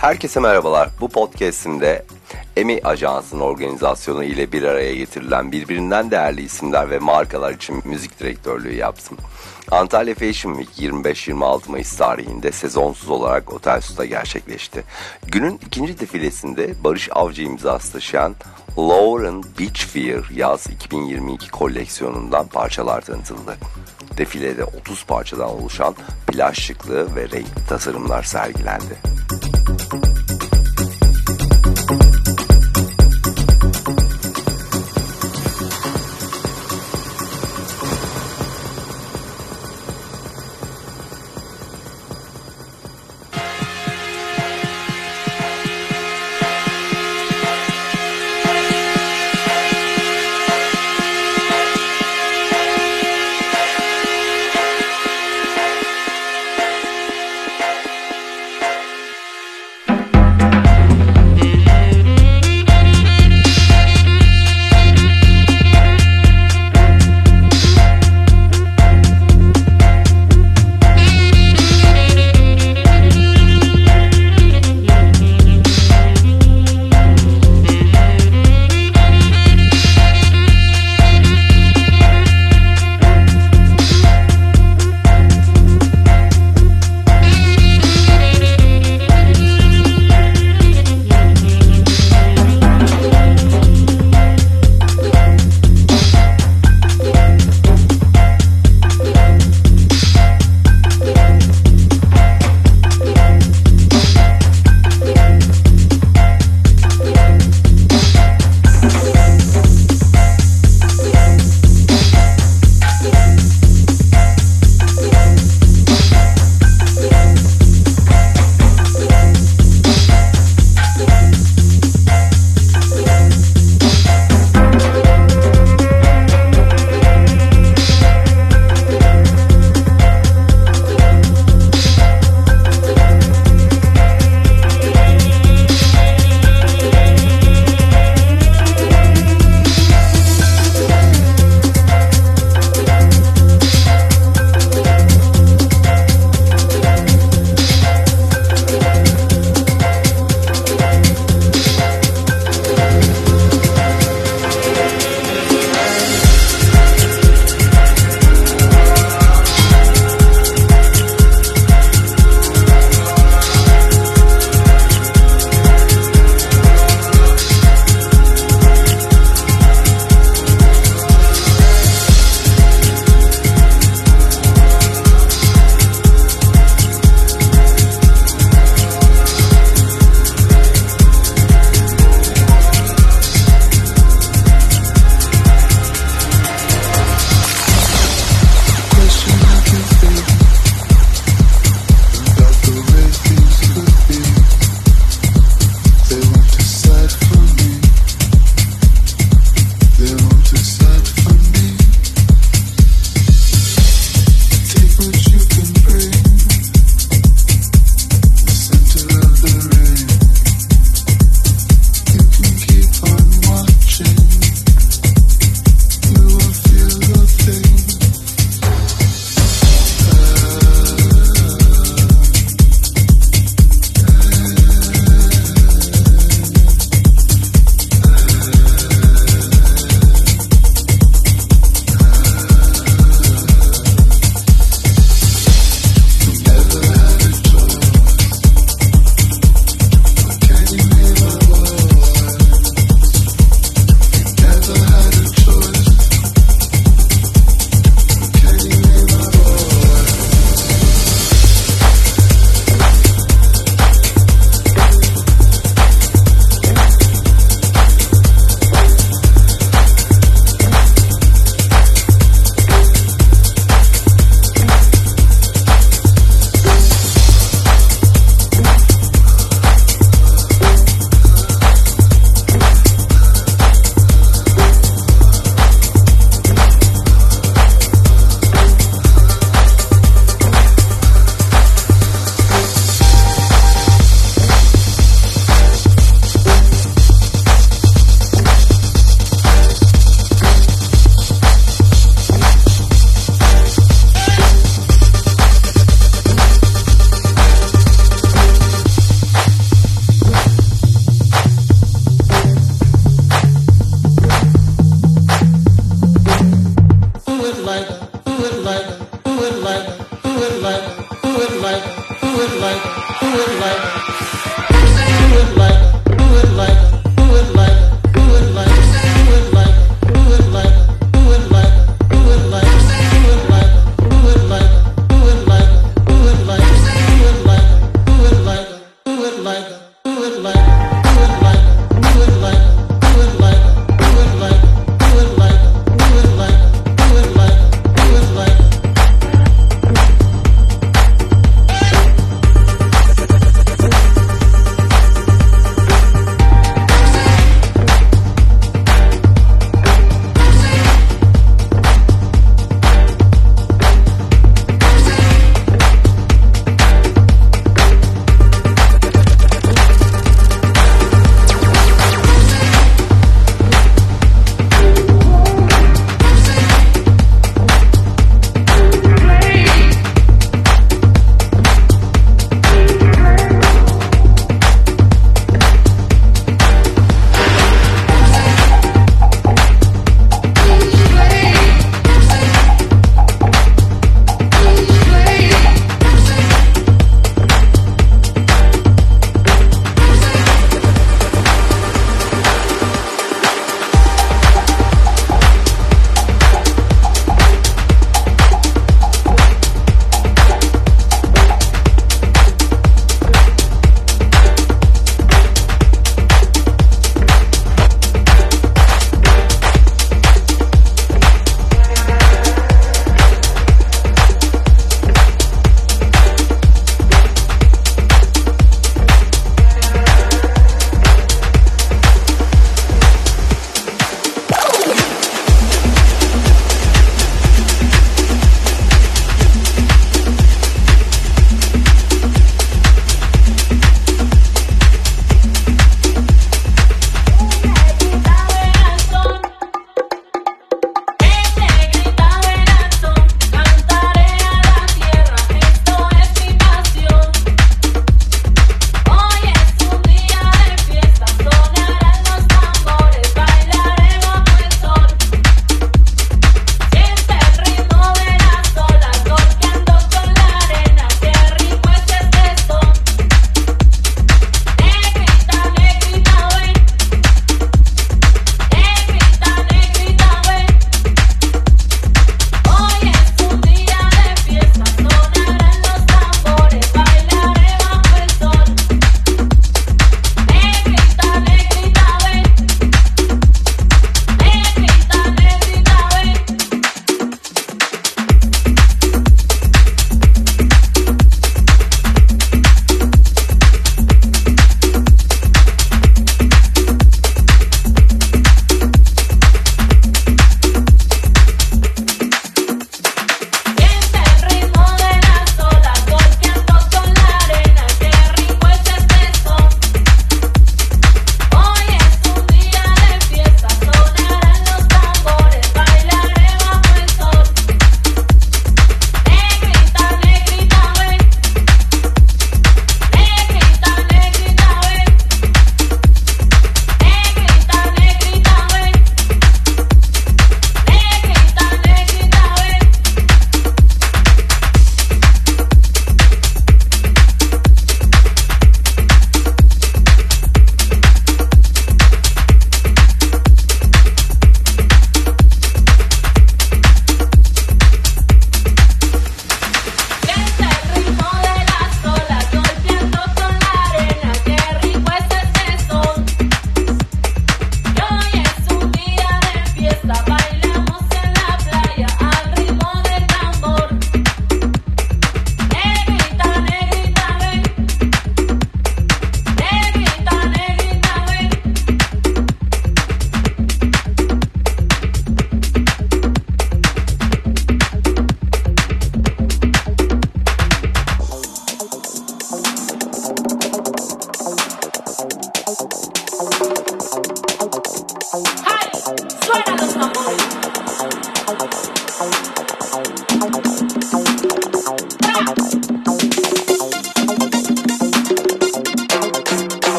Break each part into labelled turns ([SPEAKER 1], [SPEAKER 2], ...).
[SPEAKER 1] Herkese merhabalar. Bu podcast'imde EMI Ajansı'nın organizasyonu ile bir araya getirilen birbirinden değerli isimler ve markalar için müzik direktörlüğü yaptım. Antalya Fashion Week 25-26 Mayıs tarihinde sezonsuz olarak Otel Su'da gerçekleşti. Günün ikinci defilesinde Barış Avcı imzası taşıyan Lauren Beachwear yaz 2022 koleksiyonundan parçalar tanıtıldı. Defilede 30 parçadan oluşan plaj ve renkli tasarımlar sergilendi.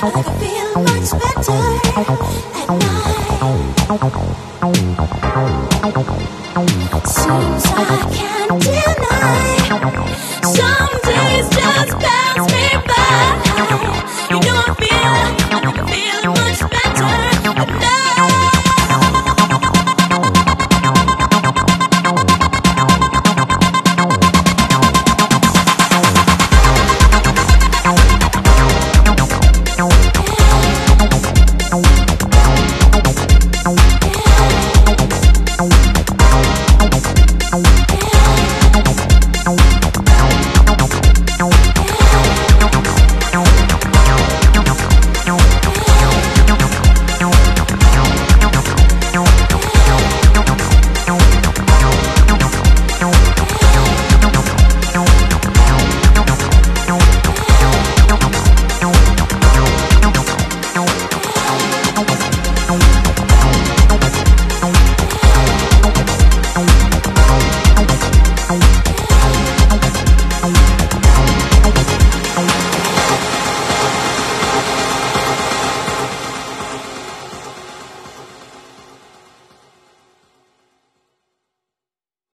[SPEAKER 2] I feel much better